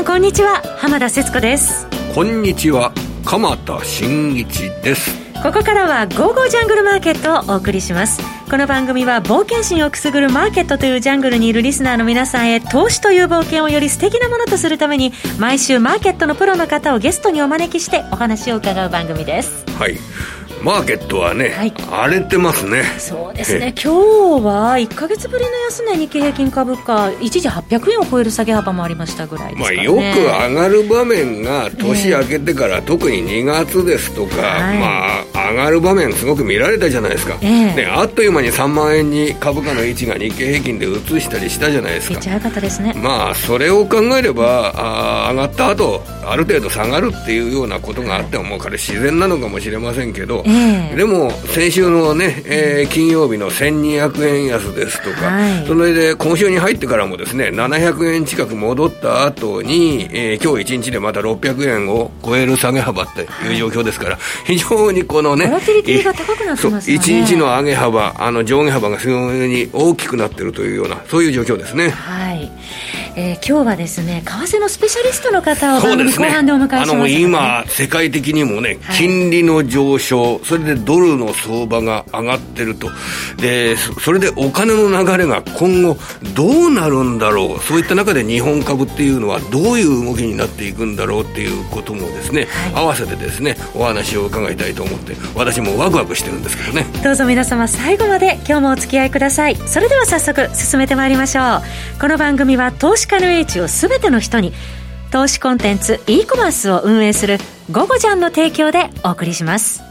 さんこんにちは。浜田節子です。こんにちは。鎌田新一です。ここからは「ゴーゴージャングルマーケット」をお送りします。この番組は冒険心をくすぐるマーケットというジャングルにいるリスナーの皆さんへ投資という冒険をより素敵なものとするために毎週マーケットのプロの方をゲストにお招きしてお話を伺う番組です。はいマーケットはね、はい、荒れてますね。そうですね。今日は1か月ぶりの安値日経平均株価一時800円を超える下げ幅もありましたぐらいですか、ね、まあ、よく上がる場面が年明けてから、特に2月ですとか、まあ上がる場面すごく見られたじゃないですか、えー、ね、あっという間に3万円に株価の位置が日経平均で移したりしたじゃないですか。めっちゃ早かったですね。まあそれを考えればあ上がった後ある程度下がるっていうようなことがあってももうこれ自然なのかもしれませんけど、えー、でも先週のね、えー、金曜日の1200円安ですとか、はい、それで今週に入ってからもですね700円近く戻った後に、えー、今日1日でまた600円を超える下げ幅っていう状況ですから、非常にこのね、1日の上げ幅、あの上下幅が非常に大きくなっているというような、そういう状況ですね。はいえー、今日はですね為替のスペシャリストの方を番組後半でお迎えします、ね、あの今、世界的にもね、金利の上昇、それでドルの相場が上がってると、でそれでお金の流れが今後、どうなるんだろう、そういった中で日本株っていうのは、どういう動きになっていくんだろうっていうこともですね、はい、合わせてですねお話を伺いたいと思って、私もワクワクしてるんですけどね。どうぞ皆様、最後まで今日もお付き合いください。それでは早速、進めてまいりましょう。この番組は投資家の英知を全ての人に投資コンテンツ e コマースを運営する「ゴゴジャン」の提供でお送りします。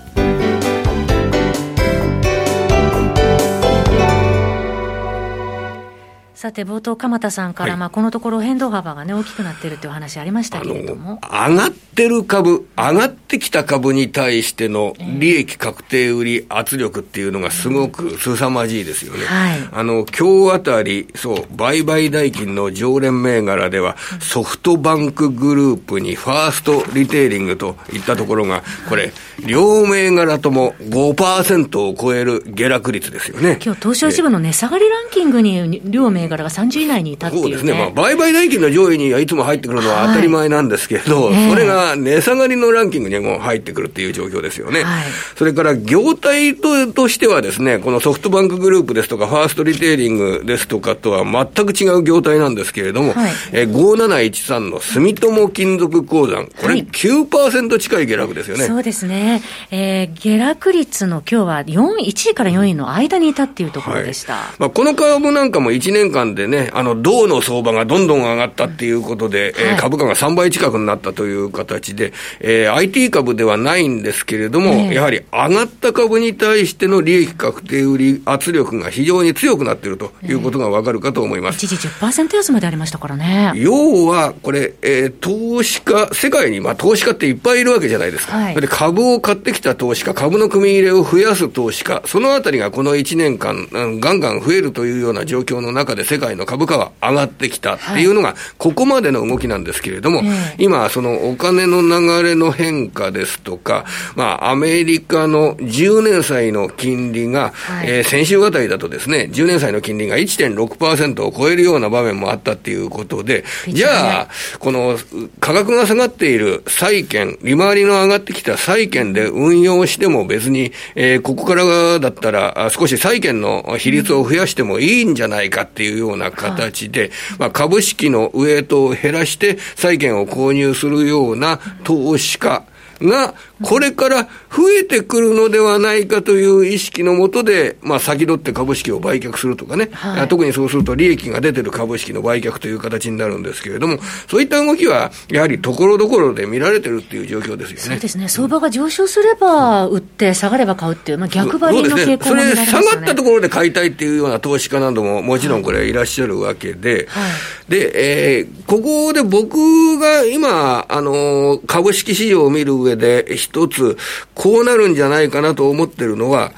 さて冒頭、鎌田さんから、はい、まあこのところ変動幅が、ね、大きくなっているという話ありましたけれども。上がってる株、上がってきた株に対しての利益確定売り圧力っていうのがすごく凄まじいですよね。はい、あの今日あたり、そう、売買代金の常連銘柄では、ソフトバンクグループにファーストリテイリングといったところが、これ、両銘柄とも5%を超える下落率ですよね。今日東証一部の値下がりランキングに両銘柄が30位以内にいたっていう、ね、そうですね、まあ、売買代金の上位にはいつも入ってくるのは当たり前なんですけど、はい、それが値下がりのランキングにも入ってくるっていう状況ですよね。はい、それから業態ととしてはですね、このソフトバンクグループですとか、ファーストリテイリングですとかとは全く違う業態なんですけれども、はい、え5713の住友金属鉱山、これ9%近い下落ですよね。そうですね。えー、下落率の今日は4、1位から4位の間にいたっていうところでした。まあ、この株なんかも1年間でね、あの、銅の相場がどんどん上がったっていうことで、はい、えー、株価が3倍近くになったという形で、えー、IT 株ではないんですけれども、やはり上がった株に対しての利益確定売り圧力が非常に強くなっているということがわかるかと思います。一時10%安までありましたからね。要は、これ、えー、投資家、世界に、まあ、投資家っていっぱいいるわけじゃないですか。はい、で株を買ってきた投資家、株の組み入れを増やす投資家、そのあたりがこの1年間、ガンガン増えるというような状況の中で世界の株価は上がってきたっていうのが、ここまでの動きなんですけれども、はい、今、そのお金の流れの変化ですとか、まあ、アメリカの10年債の金利が、はい、えー、先週あたりだとですね、10年債の金利が1.6%を超えるような場面もあったっていうことで、じゃあ、この価格が下がっている債券、利回りの上がってきた債券で運用しても別に、えー、ここからだったら少し債券の比率を増やしてもいいんじゃないかっていうような形で、まあ、株式のウエイトを減らして債券を購入するような投資家が、これから増えてくるのではないかという意識のもとで、まあ、先取って株式を売却するとかね、はい、特にそうすると利益が出てる株式の売却という形になるんですけれども、そういった動きは、やはりところどころで見られてるっていう状況ですよね。そうですね。相場が上昇すれば売って、下がれば買うっていう、まあ、逆張りの傾向も見られますね。それ、下がったところで買いたいっていうような投資家なども、もちろんこれいらっしゃるわけで、はい、で、えー、ここで僕が今、あの、株式市場を見る上で、一つ、こうなるんじゃないかなと思ってるのは、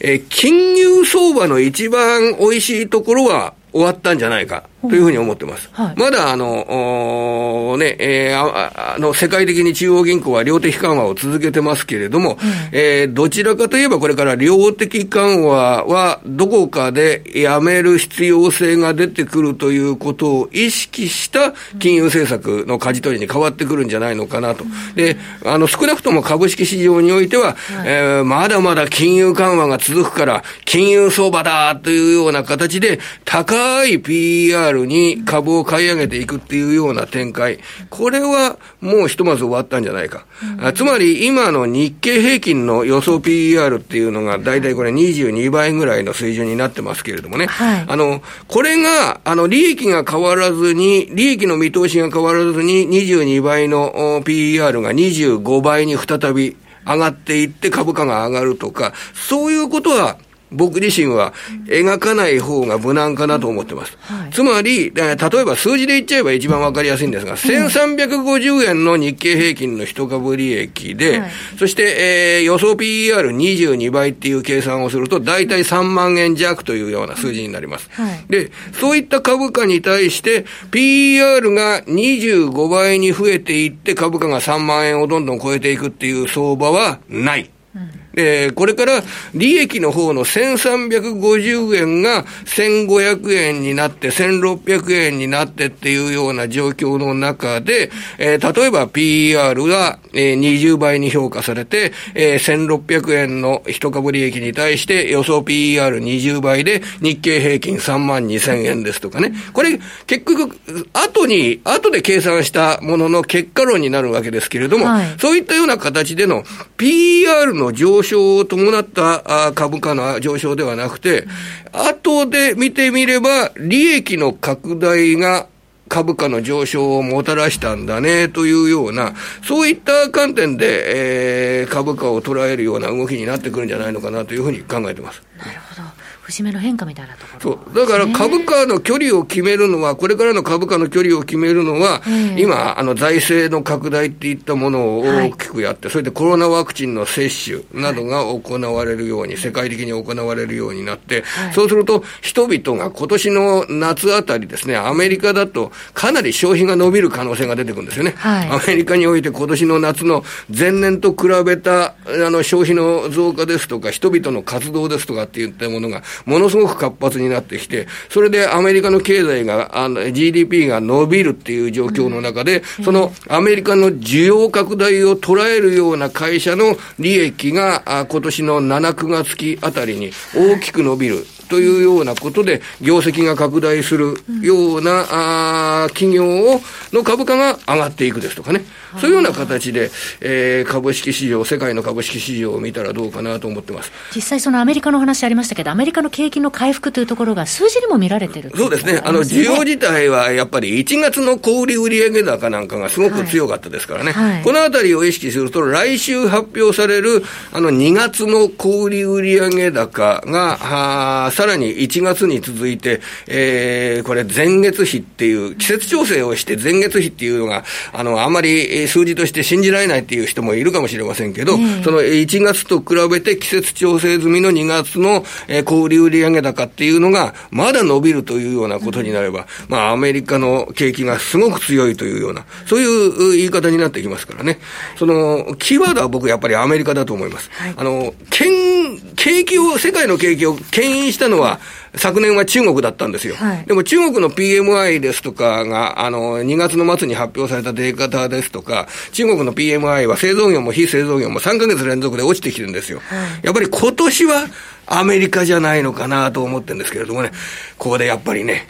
ええ金融相場の一番美味しいところは終わったんじゃないか。というふうに思ってます。はい、まだ、あの、ね、えー、ああの、世界的に中央銀行は量的緩和を続けてますけれども、うん、えー、どちらかといえばこれから量的緩和はどこかでやめる必要性が出てくるということを意識した金融政策の舵取りに変わってくるんじゃないのかなと。で、あの、少なくとも株式市場においては、はい、えー、まだまだ金融緩和が続くから、金融相場だというような形で、高い PR に株を買い上げていくっていうような展開、これはもうひとまず終わったんじゃないか。うん、つまり今の日経平均の予想 PER っていうのが大体これ22倍ぐらいの水準になってますけれどもね。はい、あの、これが、あの、利益が変わらずに、利益の見通しが変わらずに22倍の PER が25倍に再び上がっていって株価が上がるとか、そういうことは僕自身は描かない方が無難かなと思ってます。はい、つまり、例えば数字で言っちゃえば一番わかりやすいんですが、1350円の日経平均の一株利益で、はい、そして、えー、予想 PER22 倍っていう計算をすると、大体3万円弱というような数字になります。はい、で、そういった株価に対して、PER が25倍に増えていって株価が3万円をどんどん超えていくっていう相場はない。うんえー、これから利益の方の1350円が1500円になって1600円になってっていうような状況の中で、えー、例えば PER が、えー、20倍に評価されて、えー、1600円の一株利益に対して予想 PER20 倍で日経平均3万2000円ですとかね。これ結局、後に、後で計算したものの結果論になるわけですけれども、はい、そういったような形での PER の上昇昇を伴った株価の上昇ではなくて、後で見てみれば、利益の拡大が株価の上昇をもたらしたんだねというような、そういった観点で、えー、株価を捉えるような動きになってくるんじゃないのかなというふうに考えてます。なるほど。節目の変化みたいなところ、そう。だから株価の距離を決めるのは、これからの株価の距離を決めるのは、今、あの、財政の拡大っていったものを大きくやって、はい、それでコロナワクチンの接種などが行われるように、はい、世界的に行われるようになって、はい、そうすると、人々が今年の夏あたりですね、アメリカだとかなり消費が伸びる可能性が出てくるんですよね。アメリカにおいて今年の夏の前年と比べた、あの、消費の増加ですとか、人々の活動ですとかっていったものが、ものすごく活発になってきて、それでアメリカの経済が、あの GDP が伸びるっていう状況の中で、そのアメリカの需要拡大を捉えるような会社の利益が、今年の7、9月期あたりに大きく伸びる。というようなことで、業績が拡大するような、あ企業をの株価が上がっていくですとかね。そういうような形で、えー、株式市場、世界の株式市場を見たらどうかなと思ってます。実際、そのアメリカの話ありましたけど、アメリカの景気の回復というところが、数字にも見られてる、そうですね、あの需要自体はやっぱり1月の小売売上高なんかがすごく強かったですからね、はい。はい、このあたりを意識すると、来週発表されるあの2月の小売売上高が、はさらに1月に続いて、えー、これ、前月比っていう、季節調整をして前月比っていうのが、あのあまり数字として信じられないっていう人もいるかもしれませんけど、その1月と比べて季節調整済みの2月の、えー、小売売上高っていうのが、まだ伸びるというようなことになれば、まあ、アメリカの景気がすごく強いというような、そういう言い方になってきますからね。その、キーワードは僕やっぱりアメリカだと思います。はい、あの、景気を、世界の景気を牽引したのは、昨年は中国だったんですよ。はい、でも中国の PMI ですとかが、あの、2月の末に発表されたデータですとか、中国の PMI は製造業も非製造業も3ヶ月連続で落ちてきてるんですよ。はい、やっぱり今年はアメリカじゃないのかなと思ってるんですけれどもね、ここでやっぱりね、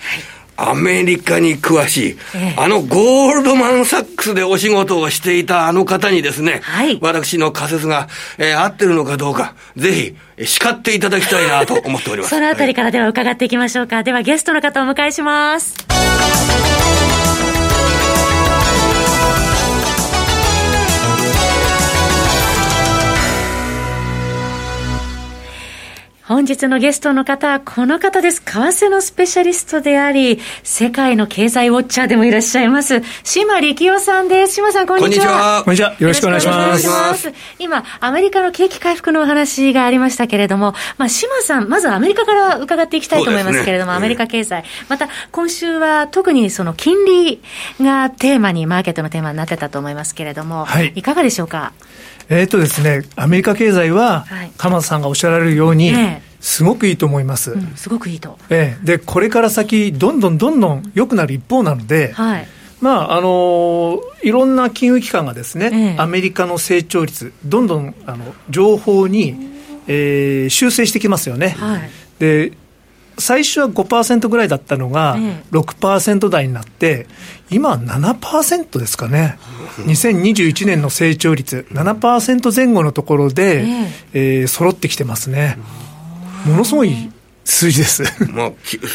アメリカに詳しい、ええ、あのゴールドマン・サックスでお仕事をしていたあの方にですね、はい、私の仮説が、えー、合ってるのかどうか、ぜひ、叱っていただきたいなと思っております。そのあたりからでは伺っていきましょうか。はい、ではゲストの方をお迎えします。本日のゲストの方はこの方です。為替のスペシャリストであり、世界の経済ウォッチャーでもいらっしゃいます、島力夫さんです。島さん、こんにちは。こんにちは。よろしくお願いします。ます今、アメリカの景気回復のお話がありましたけれども、まあ、島さん、まずアメリカから伺っていきたいと思いますけれども、ね、アメリカ経済。また、今週は特にその金利がテーマに、マーケットのテーマになってたと思いますけれども、はい、いかがでしょうか？えっ、とですね、アメリカ経済は、はい、鎌田さんがおっしゃられるように、ねすごくいいと思います。うん、すごくいいと。ええ、で、これから先、どんどんどんどん良くなる一方なので、はい、まああのー、いろんな金融機関がですね、ええ、アメリカの成長率、どんどんあの情報に、えー、修正してきますよね。はい、で最初は5%ぐらいだったのが6%台になって、今は7%ですかね、2021年の成長率、7%前後のところで、えー、揃ってきてますね。ものすごい数字です。まあ、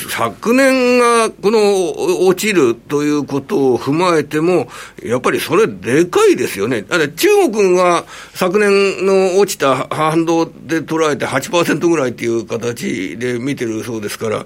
昨年がこの落ちるということを踏まえても、やっぱりそれでかいですよね。だ中国が昨年の落ちた反動で捉えて8%ぐらいっていう形で見てるそうですから、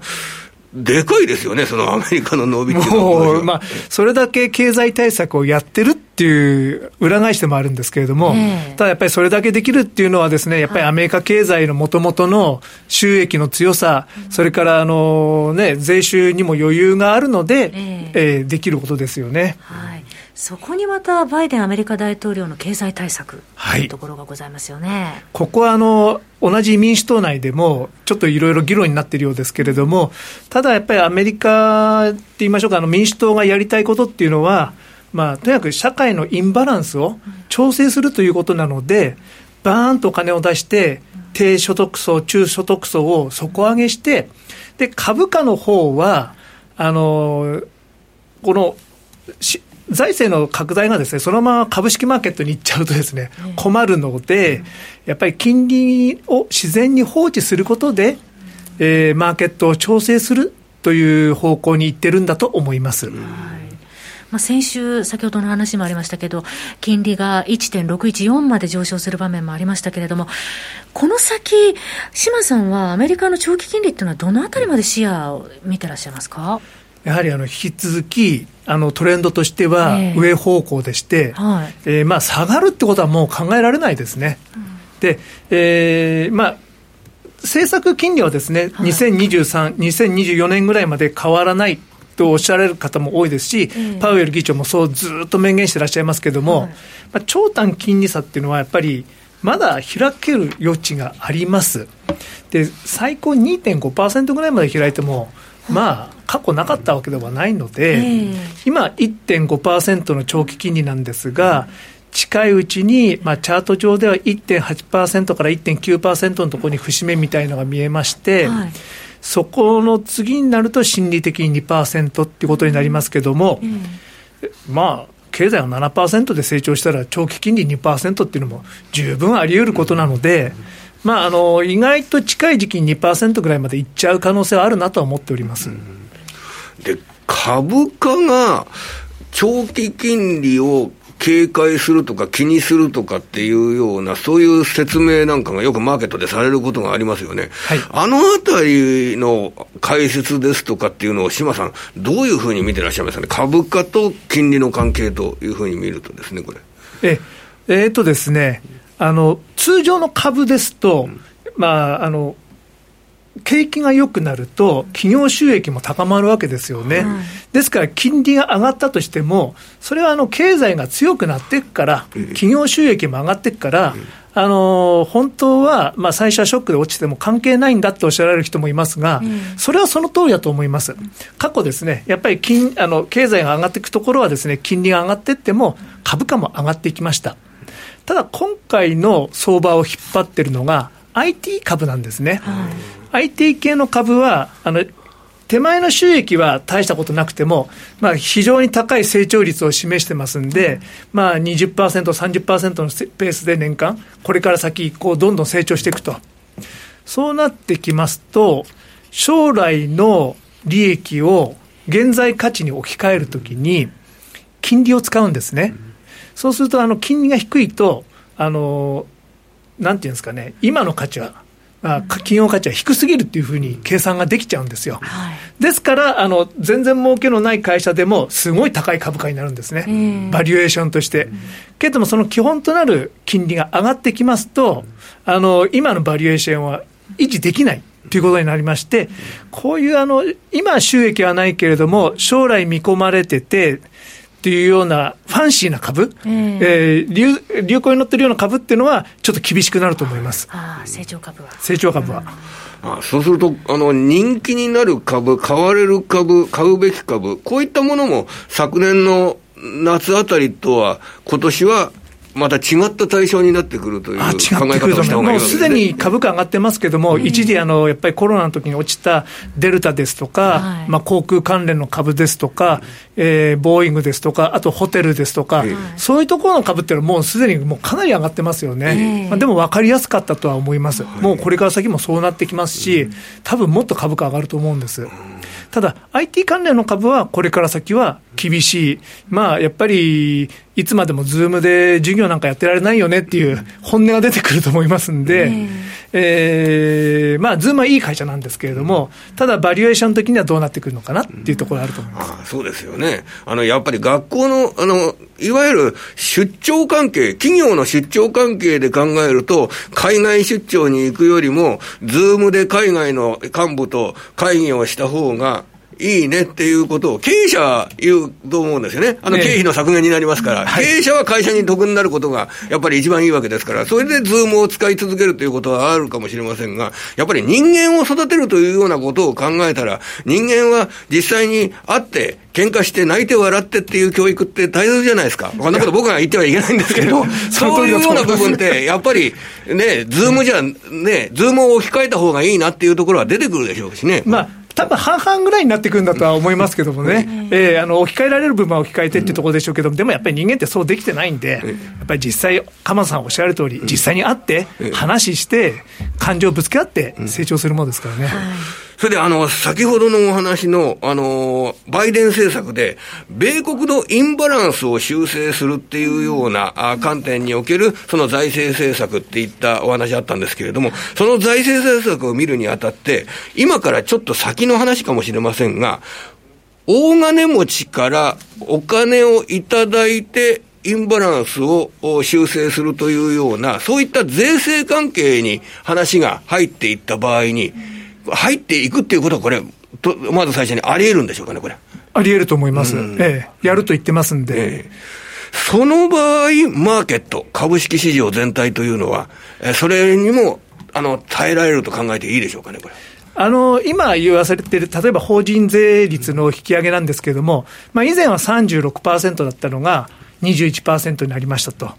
でかいですよね、そのアメリカの伸びっていうのは。まあ、それだけ経済対策をやってるっていう裏返しでもあるんですけれども、えー、ただやっぱりそれだけできるっていうのはですね、やっぱりアメリカ経済のもともとの収益の強さ、それからあのね、税収にも余裕があるので、えー、えー、できることですよね。はい。そこにまたバイデンアメリカ大統領の経済対策というところがございますよね、はい、ここはあの同じ民主党内でも、ちょっといろいろ議論になっているようですけれども、ただやっぱりアメリカって言いましょうか、あの民主党がやりたいことっていうのは、まあ、とにかく社会のインバランスを調整するということなので、バーンとお金を出して、低所得層、中所得層を底上げして、で株価の方はあのこの財政の拡大がですね、そのまま株式マーケットに行っちゃうとですね、困るので、やっぱり金利を自然に放置することで、えー、マーケットを調整するという方向に行ってるんだと思います。まあ、先週、先ほどの話もありましたけど、金利が1.614まで上昇する場面もありましたけれども、この先、島さんはアメリカの長期金利っていうのは、どのあたりまで視野を見てらっしゃいますか？やはりあの引き続き、あのトレンドとしては上方向でして、えーはい、えー、まあ、下がるってことはもう考えられないですね。うん、で、えー、まあ、政策金利はですね、はい、2023、2024年ぐらいまで変わらないとおっしゃられる方も多いですし、えー、パウエル議長もそうずっと明言してらっしゃいますけれども、はい、まあ、長短金利差っていうのはやっぱり、まだ開ける余地があります。で、最高2.5%ぐらいまで開いても、まあ、過去なかったわけではないので、えー、今、1.5%の長期金利なんですが、近いうちに、まあ、チャート上では1.8%から1.9%のところに節目みたいのが見えまして、はい、そこの次になると心理的に2%っていうことになりますけども、うん、まあ、経済が7%で成長したら長期金利2%っていうのも十分あり得ることなので、うんまあ、あの意外と近い時期に2%ぐらいまでいっちゃう可能性はあるなとは思っております。で株価が長期金利を警戒するとか気にするとかっていうような、そういう説明なんかがよくマーケットでされることがありますよね。はい、あのあたりの解説ですとかっていうのを、島さん、どういうふうに見てらっしゃいますかね？株価と金利の関係というふうに見るとですね、これ。え、えー、っとですね、あの通常の株ですと、まあ、あの景気が良くなると、企業収益も高まるわけですよね、ですから金利が上がったとしても、それはあの経済が強くなっていくから、企業収益も上がっていくから、あの本当は、まあ、最初はショックで落ちても関係ないんだっておっしゃられる人もいますが、それはその通りだと思います。過去ですね、やっぱり金あの経済が上がっていくところはですね、金利が上がっていっても、株価も上がっていきました。ただ今回の相場を引っ張ってるのが IT 株なんですね。はい、IT 系の株はあの手前の収益は大したことなくても、まあ、非常に高い成長率を示してますんで、まあ20%、30%のペースで年間、これから先、こうどんどん成長していくと。そうなってきますと、将来の利益を現在価値に置き換えるときに、金利を使うんですね。そうすると、あの金利が低いと、あのなんていうんですかね、今の価値は企業価値は低すぎるっていうふうに計算ができちゃうんですよ。はい、ですから、あの、全然儲けのない会社でも、すごい高い株価になるんですね。バリュエーションとして。けれども、その基本となる金利が上がってきますと、あの、今のバリュエーションは維持できない。ということになりまして、こういうあの、今収益はないけれども、将来見込まれてて、っていうようなファンシーな株、えー、えー、流流行に乗ってるような株っていうのは、ちょっと厳しくなると思いますあ成長株は。成長株は。あそうすると、あの、人気になる株、買われる株、買うべき株、こういったものも昨年の夏あたりとは、今年はまた違った対象になってくるという考え方をした方がいい、ね、もうすでに株価上がってますけども、うん、一時あの、やっぱりコロナの時に落ちたデルタですとか、はい、まあ、航空関連の株ですとか、えー、ボーイングですとか、あとホテルですとか、そういうところの株っていうのは、もうすでにもうかなり上がってますよね、まあ、でも分かりやすかったとは思います、もうこれから先もそうなってきますし、多分もっと株価上がると思うんです。ただ、IT 関連の株はこれから先は厳しい、まあ、やっぱりいつまでも Zoom で授業なんかやってられないよねっていう本音が出てくると思いますんで、え。ー、まあ、 Zoom はいい会社なんですけれども、ただ、バリュエーション的にはどうなってくるのかなっていうところあると思います、あそうですよね。あの、やっぱり学校の、あの、いわゆる出張関係、企業の出張関係で考えると、海外出張に行くよりも、 Zoom で海外の幹部と会議をした方が、いいねっていうことを経営者は言うと思うんですよね。あの経費の削減になりますから、経営者は会社に得になることがやっぱり一番いいわけですから、それで Zoom を使い続けるということはあるかもしれませんが、やっぱり人間を育てるというようなことを考えたら、人間は実際に会って、喧嘩して泣いて笑ってっていう教育って大切じゃないですか。こんなこと僕が言ってはいけないんですけど、そういうような部分って、やっぱりね、 Zoom じゃ、ね、 Zoom を置き換えた方がいいなっていうところは出てくるでしょうしね。まあ多分半々ぐらいになってくるんだとは思いますけどもね、えー、あの置き換えられる部分は置き換えてっていうところでしょうけども、でもやっぱり人間ってそうできてないんで、やっぱり実際、鎌田さんおっしゃる通り、実際に会って、話して、感情をぶつけ合って成長するものですからね。それで、あの、先ほどのお話の、あの、バイデン政策で、米国のインバランスを修正するっていうような観点における、その財政政策っていったお話あったんですけれども、その財政政策を見るにあたって、今からちょっと先の話かもしれませんが、大金持ちからお金をいただいて、インバランスを修正するというような、そういった税制関係に話が入っていった場合に、入っていくっていうことは、これ、とまず最初にあり得るんでしょうかね、これ。あり得ると思います、うん、ええ、やると言ってますんで。ええ、その場合、マーケット、株式市場全体というのは、えそれにもあの耐えられると考えていいでしょうかね、これ。あの今言わされている、例えば法人税率の引き上げなんですけれども、まあ、以前は36%だったのが21%になりましたと。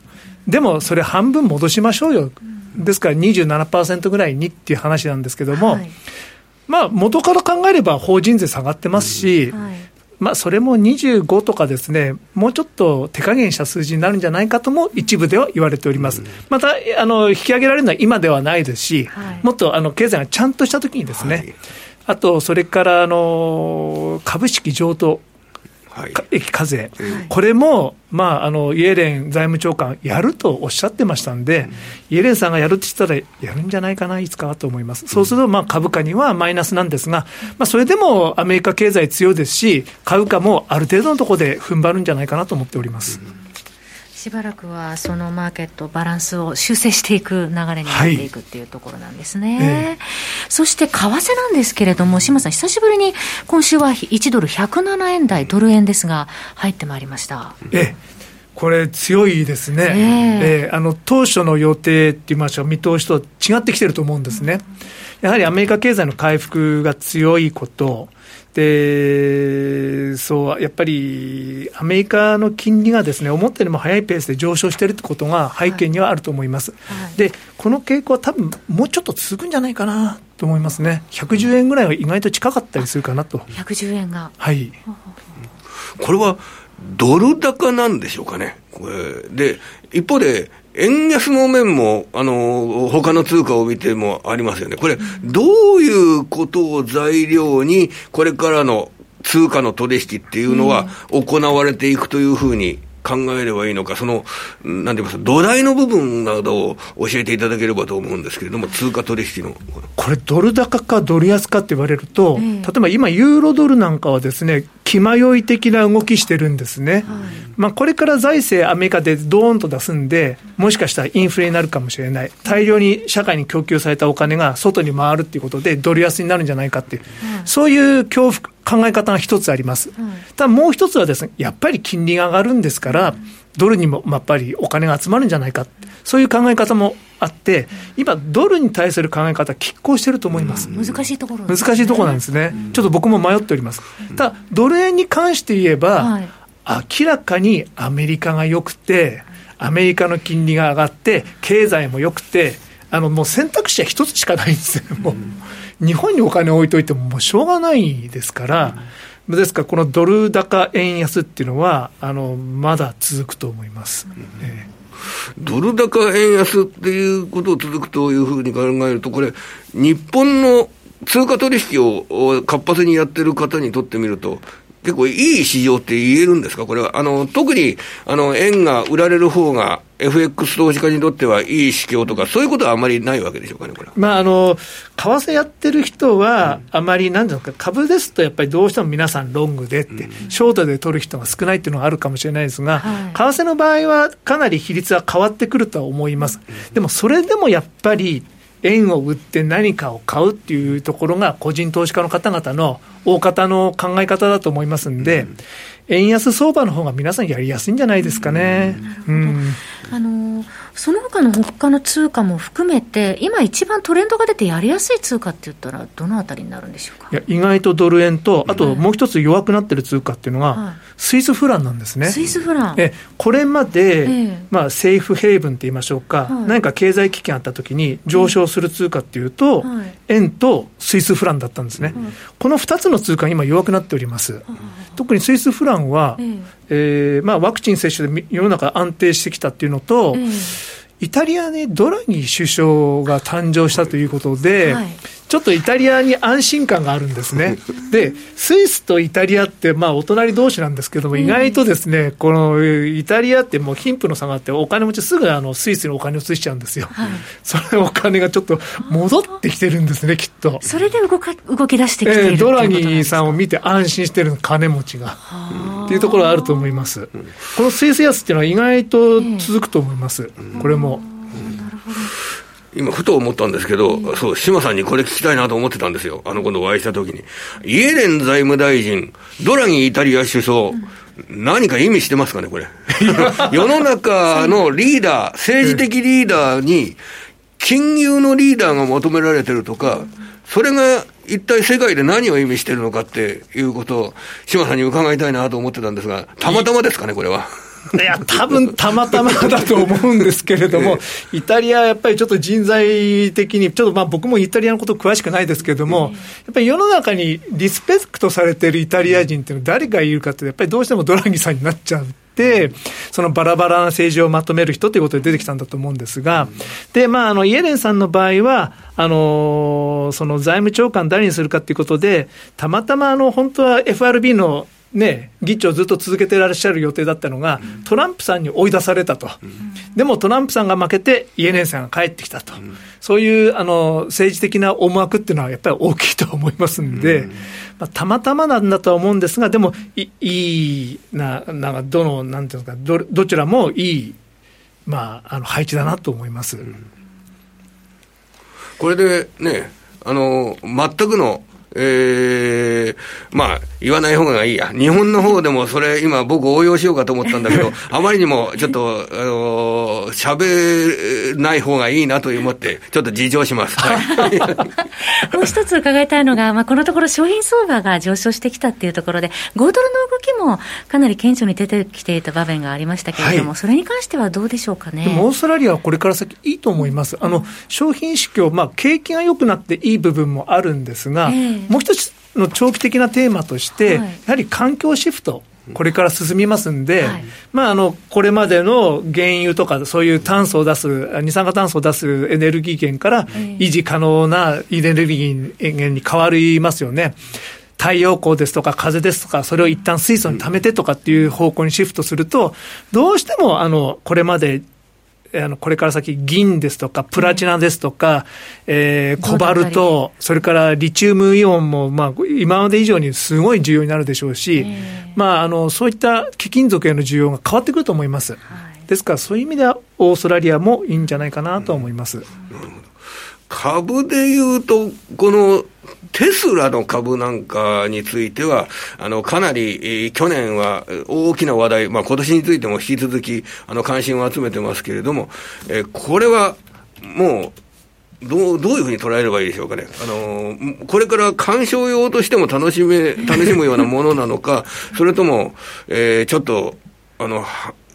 でもそれ半分戻しましょうよ。ですから27%ぐらいにっていう話なんですけども、はい、まあ、元から考えれば法人税下がってますし、はい、まあ、それも25とかですね、もうちょっと手加減した数字になるんじゃないかとも一部では言われております。また、あの、引き上げられるのは今ではないですし、はい、もっとあの経済がちゃんとしたときにですね、あと、それからあの株式譲渡、はい、駅課税、これも、まあ、あのイエレン財務長官、やるとおっしゃってましたんで、うん、イエレンさんがやるって言ったら、やるんじゃないかな、いつかはと思います、そうするとまあ株価にはマイナスなんですが、まあ、それでもアメリカ経済強いですし、株価もある程度のところで踏ん張るんじゃないかなと思っております。うんしばらくはそのマーケット、バランスを修正していく流れになっていくっていうところなんですね。はいえそして為替なんですけれども、島さん、久しぶりに今週は1ドル107円台、ドル円ですが、入ってまいりました。えこれ、強いですね、えー、えー、あの当初の予定って言いましょう、見通しと違ってきてると思うんですね。やはりアメリカ経済の回復が強いこと、で、そう、やっぱりアメリカの金利がですね、思ったよりも速いペースで上昇しているということが背景にはあると思います。はいはい、で、この傾向は多分もうちょっと続くんじゃないかなと思いますね。110円ぐらいは意外と近かったりするかなと。110円が。はい。これはドル高なんでしょうかね。これで、一方で、円安の面も、あの、他の通貨を見てもありますよね。これ、どういうことを材料に、これからの通貨の取引っていうのは行われていくというふうに考えればいいのか、その、なんて言います土台の部分などを教えていただければと思うんですけれども、通貨取引の。これ、ドル高かドル安かって言われると、例えば今、ユーロドルなんかはですね、気迷い的な動きしてるんですね。はい、まあ、これから財政、アメリカでドーンと出すんで、もしかしたらインフレになるかもしれない。大量に社会に供給されたお金が外に回るっていうことで、ドル安になるんじゃないかっていう、そういう恐怖、考え方が一つあります。ただもう一つはですね、やっぱり金利が上がるんですから、ドルにもやっぱりお金が集まるんじゃないか、そういう考え方もあって、今、ドルに対する考え方、拮抗してると思います。難しいところ、ね、難しいところなんですね。ちょっと僕も迷っております。ただ、ドル円に関して言えば、はい、明らかにアメリカが良くて、アメリカの金利が上がって、経済も良くて、あのもう選択肢は一つしかないんですよ、もう、日本にお金を置いといても、もうしょうがないですから、ですから、このドル高円安っていうのは、あのまだ続くと思います。えドル高円安っていうことを続くというふうに考えると、これ、日本の通貨取引を活発にやってる方にとってみると、結構いい市場って言えるんですか、これは。あの特にあの円が売られる方が FX 投資家にとってはいい指標とか、そういうことはあまりないわけでしょうかね、これまあ、あの為替やってる人は、あまり、なんですか、株ですとやっぱりどうしても皆さん、ロングでって、ショートで取る人が少ないっていうのがあるかもしれないですが、為替の場合はかなり比率は変わってくるとは思います。でもそれでもやっぱり円を売って何かを買うっていうところが、個人投資家の方々の大方の考え方だと思いますんで、円安相場の方が皆さんやりやすいんじゃないですかね。うん、あのその他の他の通貨も含めて、今一番トレンドが出てやりやすい通貨って言ったら、どのあたりになるんでしょうか？いや意外とドル円と、あともう一つ弱くなってる通貨っていうのが、はい、スイスフランなんですね。スイスフラン。えこれまで、えー、まあ、セーフヘイブンって言いましょうか、はい、何か経済危機があったときに上昇する通貨っていうと、はい、円とスイスフランだったんですね。この2つの通貨、今弱くなっております。特にスイスフランは、えー、えー、まあ、ワクチン接種で世の中安定してきたっていうのと、えーイタリアにドラギ首相が誕生したということで、はい、ちょっとイタリアに安心感があるんですね。で、スイスとイタリアって、まあ、お隣同士なんですけども、意外とですね、このイタリアってもう貧富の差があって、お金持ちすぐあのスイスにお金を移しちゃうんですよ。はい、それお金がちょっと戻ってきてるんですね、きっと。それで動か動き出してきている、えー、ドラギさんを見て安心してるの、金持ちが。っていうところがあると思います。このスイス安っていうのは意外と続くと思います。これも。今、ふと思ったんですけど、そう、島さんにこれ聞きたいなと思ってたんですよ。あの、今度お会いした時に。イエレン財務大臣、ドラギイタリア首相、何か意味してますかね、これ。世の中の リーダー、政治的リーダーに、金融のリーダーが求められてるとか、それが一体世界で何を意味してるのかっていうことを、島さんに伺いたいなと思ってたんですが、たまたまですかね、これは。いや、多分たまたまだと思うんですけれども、イタリアやっぱりちょっと人材的に、ちょっとまあ僕もイタリアのこと詳しくないですけれども、やっぱり世の中にリスペクトされてるイタリア人っていうのは誰がいるかって、やっぱりどうしてもドラギさんになっちゃう。で、そのバラバラな政治をまとめる人ということで出てきたんだと思うんですが、で、まあ、あの、イエレンさんの場合は、あの、その財務長官誰にするかということで、たまたま、あの、本当は FRB のね、議長ずっと続けてらっしゃる予定だったのが、トランプさんに追い出されたと、でもトランプさんが負けて、イエレンさんが帰ってきたと、そういうあの政治的な思惑っていうのは、やっぱり大きいと思いますんで、まあ、たまたまなんだとは思うんですが、でも、いいな、なんかどの、なんていうんですか、どどちらもいい、まあ、あの配置だなと思います。これでね、あの全くのえー、まあ、言わない方がいいや。日本の方でもそれ今僕応用しようかと思ったんだけど、あまりにもちょっと、あの喋、ー、ない方がいいなと思って、ちょっと事情します。はい、もう一つ伺いたいのが、まあ、このところ商品相場が上昇してきたっていうところで、5ドルの動きもかなり顕著に出てきていた場面がありましたけれども、はい、それに関してはどうでしょうかね？でもオーストラリアはこれから先いいと思います。あの、商品市況、まあ、景気が良くなっていい部分もあるんですが、えーもう一つの長期的なテーマとして、はい、やはり環境シフト。これから進みますんで、はい、まあ、あの、これまでの原油とか、そういう炭素を出す、二酸化炭素を出すエネルギー源から維持可能なエネルギー源に変わりますよね。太陽光ですとか風ですとか、それを一旦水素に貯めてとかっていう方向にシフトすると、どうしてもあのこれまであのこれから先、銀ですとか、プラチナですとか、えー、コバルト、それからリチウムイオンも、まあ、今まで以上にすごい重要になるでしょうし、まあ、あのそういった貴金属への需要が変わってくると思います。ですから、そういう意味では、オーストラリアもいいんじゃないかなと思います。株でいうと、このテスラの株なんかについては、あの、かなり、去年は大きな話題、まあ今年についても引き続き、あの、関心を集めてますけれども、えこれは、もう、どう、どういうふうに捉えればいいでしょうかね。あの、これから鑑賞用としても楽しめ、楽しむようなものなのか、それとも、えー、ちょっと、あの、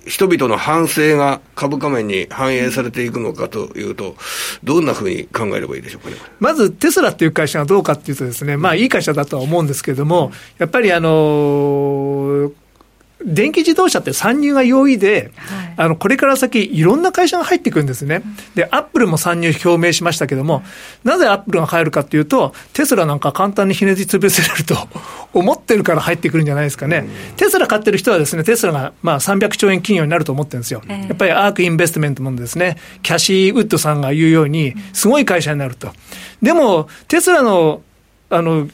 人々の反省が株価面に反映されていくのかというと、どんなふうに考えればいいでしょうかね。まず、テスラっていう会社がどうかっていうとですね、まあ、いい会社だとは思うんですけれども、やっぱりあのー電気自動車って参入が容易で、はい、あのこれから先、いろんな会社が入ってくるんですね、でアップルも参入表明しましたけども、なぜアップルが入るかっていうと、テスラなんか簡単にひねり潰せれると 思ってるから入ってくるんじゃないですかね、テスラ買ってる人はですね、テスラがまあ300兆円企業になると思ってるんですよ、やっぱり ARK Investment もですね、キャシー・ウッドさんが言うように、すごい会社になると。でも、テスラのあの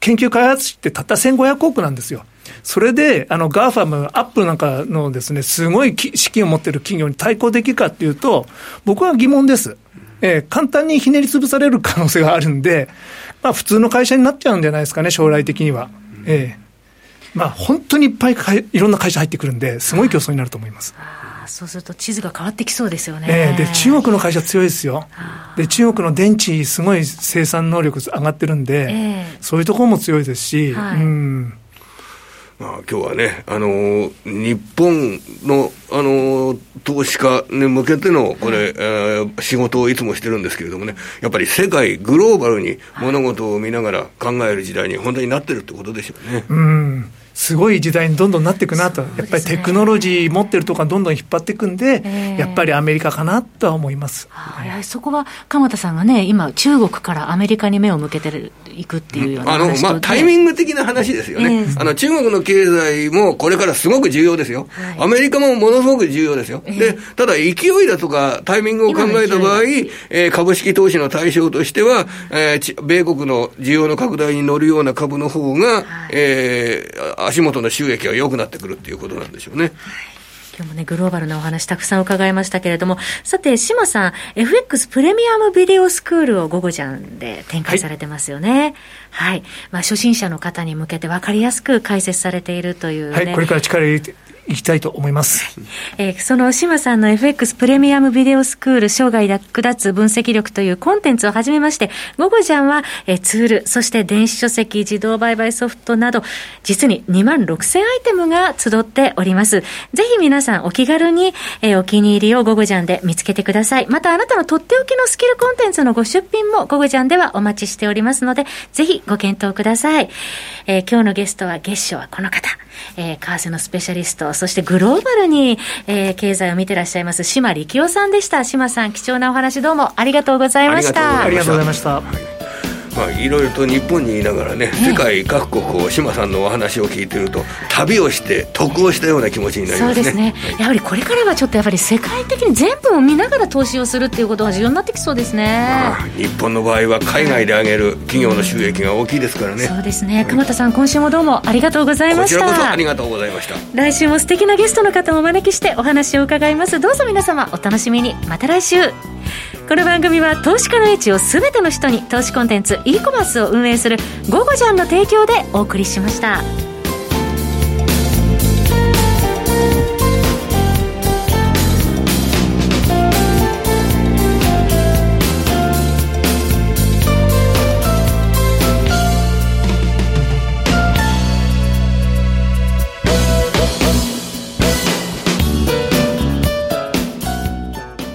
研究開発費ってたった1500億なんですよ。それで、あの、 GAFAM、アップルなんかのですね、すごい資金を持ってる企業に対抗できるかっていうと、僕は疑問です。えー、簡単にひねり潰される可能性があるんで、まあ、普通の会社になっちゃうんじゃないですかね、将来的には。ええーまあ、本当にいっぱいかいいろんな会社入ってくるんで、すごい競争になると思います。そうすると地図が変わってきそうですよね。えー、で中国の会社強いですよ。で中国の電池すごい生産能力上がってるんで、えー、そういうところも強いですし、はい、うんまあ、今日はね、あのー、日本の、あのー、投資家に向けての、これ、はい、えー、仕事をいつもしてるんですけれどもね、やっぱり世界、グローバルに物事を見ながら考える時代に本当になってるってことでしょうね。うんすごい時代にどんどんなっていくなと、ね、やっぱりテクノロジー持ってるとかどんどん引っ張っていくんで、えー、やっぱりアメリカかなとは思います。はい、そこは鎌田さんがね、今、中国からアメリカに目を向けていくっていうようなあの、まあ、タイミング的な話ですよね、えー、あの。中国の経済もこれからすごく重要ですよ。はい、アメリカもものすごく重要ですよ。えー、で、ただ勢いだとかタイミングを考えた場合、えー、株式投資の対象としては、えー、米国の需要の拡大に乗るような株の方が、はい、えー、足元の収益が良くなってくるっていうことなんでしょうね。今日もね、グローバルなお話たくさん伺いましたけれども、さて、島さん、FX プレミアムビデオスクールを午後じゃんで展開されてますよね。はい。はい、まあ、初心者の方に向けて分かりやすく解説されているという、ね、はい、これから力入れていきたいと思います。えー、その島さんの FX プレミアムビデオスクール生涯役立つ分析力というコンテンツを始めまして、午後じゃんは、えー、ツール、そして電子書籍、自動売買ソフトなど、実に2万6000アイテムが集っております。ぜひ皆さんお気軽に、えー、お気に入りを午後じゃんで見つけてください。またあなたのとっておきのスキルコンテンツのご出品も午後じゃんではお待ちしておりますので、ぜひご検討ください。えー、今日のゲストは月初はこの方。えー、為替のスペシャリスト、そしてグローバルに、えー、経済を見てらっしゃいます、島力夫さんでした。島さん、貴重なお話どうもありがとうございました。ありがとうございました。まあ、いろいろと日本にいながらね、世界各国を志麻さんのお話を聞いてると、旅をして得をしたような気持ちになりますね。そうですね。やはりこれからはちょっとやっぱり世界的に全部を見ながら投資をするっていうことが重要になってきそうですね。まあ、日本の場合は海外で上げる企業の収益が大きいですからね。そうですね。熊田さん、今週もどうもありがとうございました。こちらこそありがとうございました。来週も素敵なゲストの方をお招きしてお話を伺います。どうぞ皆様お楽しみに。また来週。この番組は投資家の位置を全ての人に投資コンテンツ e コマースを運営する「ゴゴジャン」の提供でお送りしました。